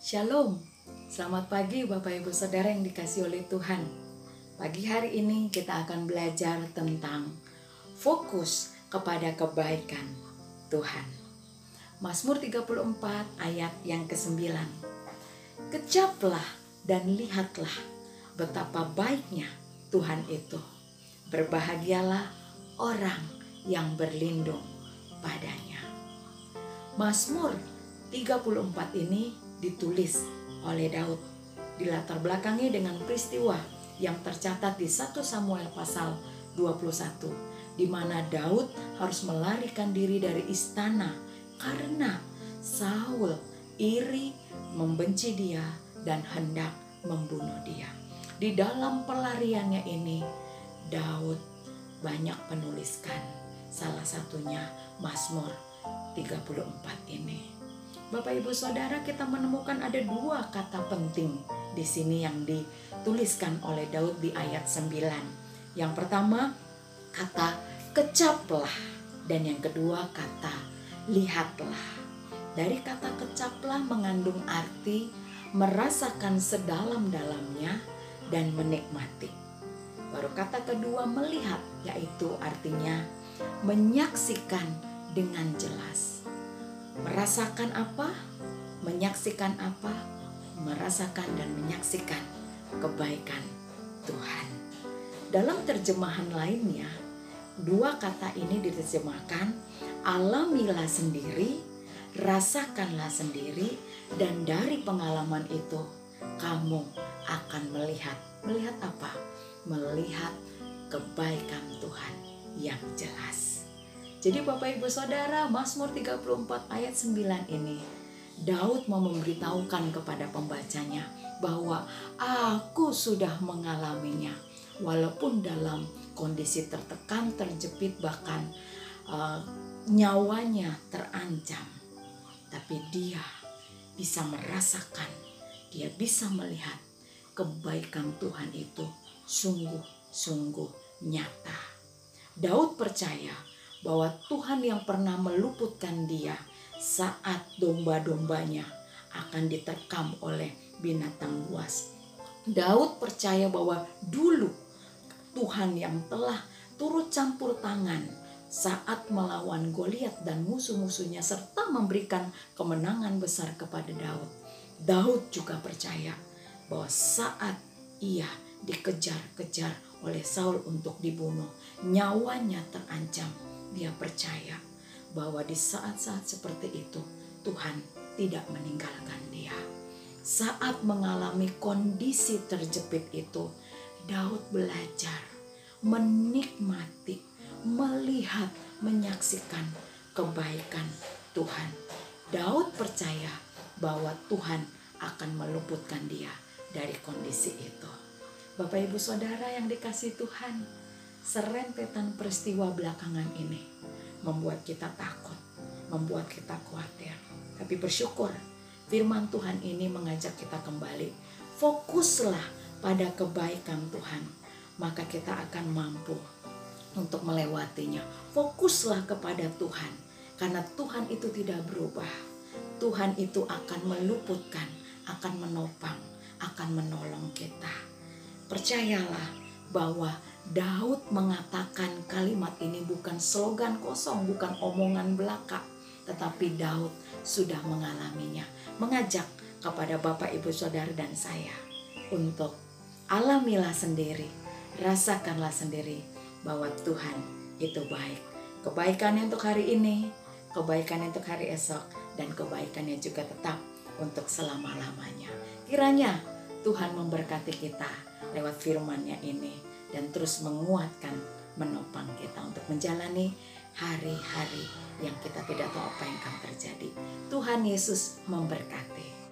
Shalom, selamat pagi Bapak Ibu Saudara yang dikasih oleh Tuhan. Pagi hari ini kita akan belajar tentang fokus kepada kebaikan Tuhan. Mazmur 34 ayat yang ke-9. Kecaplah dan lihatlah betapa baiknya Tuhan itu. Berbahagialah orang yang berlindung padanya. Mazmur 34 ini ditulis oleh Daud. Dilatar belakangi dengan peristiwa yang tercatat di 1 Samuel pasal 21 di mana Daud harus melarikan diri dari istana karena Saul iri, membenci dia dan hendak membunuh dia. Di dalam pelariannya ini Daud banyak penuliskan salah satunya Mazmur 34 ini. Bapak Ibu Saudara kita menemukan ada dua kata penting di sini yang dituliskan oleh Daud di ayat 9. Yang pertama kata kecaplah dan yang kedua kata lihatlah. Dari kata kecaplah mengandung arti merasakan sedalam-dalamnya dan menikmati. Baru kata kedua melihat yaitu artinya menyaksikan dengan jelas merasakan apa, menyaksikan apa, merasakan dan menyaksikan kebaikan Tuhan. Dalam terjemahan lainnya, dua kata ini diterjemahkan alamilah sendiri, rasakanlah sendiri, dan dari pengalaman itu kamu akan melihat. Melihat apa? Melihat kebaikan Tuhan yang jelas. Jadi Bapak Ibu Saudara, Mazmur 34 ayat 9 ini Daud mau memberitahukan kepada pembacanya bahwa aku sudah mengalaminya walaupun dalam kondisi tertekan, terjepit bahkan uh, nyawanya terancam. Tapi dia bisa merasakan, dia bisa melihat kebaikan Tuhan itu sungguh-sungguh nyata. Daud percaya bahwa Tuhan yang pernah meluputkan dia saat domba-dombanya akan diterkam oleh binatang buas. Daud percaya bahwa dulu Tuhan yang telah turut campur tangan saat melawan Goliat dan musuh-musuhnya serta memberikan kemenangan besar kepada Daud. Daud juga percaya bahwa saat ia dikejar-kejar oleh Saul untuk dibunuh, nyawanya terancam dia percaya bahwa di saat-saat seperti itu Tuhan tidak meninggalkan dia. Saat mengalami kondisi terjepit itu, Daud belajar menikmati, melihat, menyaksikan kebaikan Tuhan. Daud percaya bahwa Tuhan akan meluputkan dia dari kondisi itu. Bapak, ibu, saudara yang dikasih Tuhan, serentetan peristiwa belakangan ini membuat kita takut, membuat kita khawatir. Tapi bersyukur firman Tuhan ini mengajak kita kembali. Fokuslah pada kebaikan Tuhan, maka kita akan mampu untuk melewatinya. Fokuslah kepada Tuhan, karena Tuhan itu tidak berubah. Tuhan itu akan meluputkan, akan menopang, akan menolong kita. Percayalah bahwa Daud mengatakan kalimat ini bukan slogan kosong, bukan omongan belaka, tetapi Daud sudah mengalaminya. Mengajak kepada Bapak, Ibu, Saudara, dan saya untuk alamilah sendiri, rasakanlah sendiri bahwa Tuhan itu baik. Kebaikannya untuk hari ini, kebaikannya untuk hari esok, dan kebaikannya juga tetap untuk selama-lamanya. Kiranya Tuhan memberkati kita lewat firman-Nya ini dan terus menguatkan, menopang kita untuk menjalani hari-hari yang kita tidak tahu apa yang akan terjadi. Tuhan Yesus memberkati.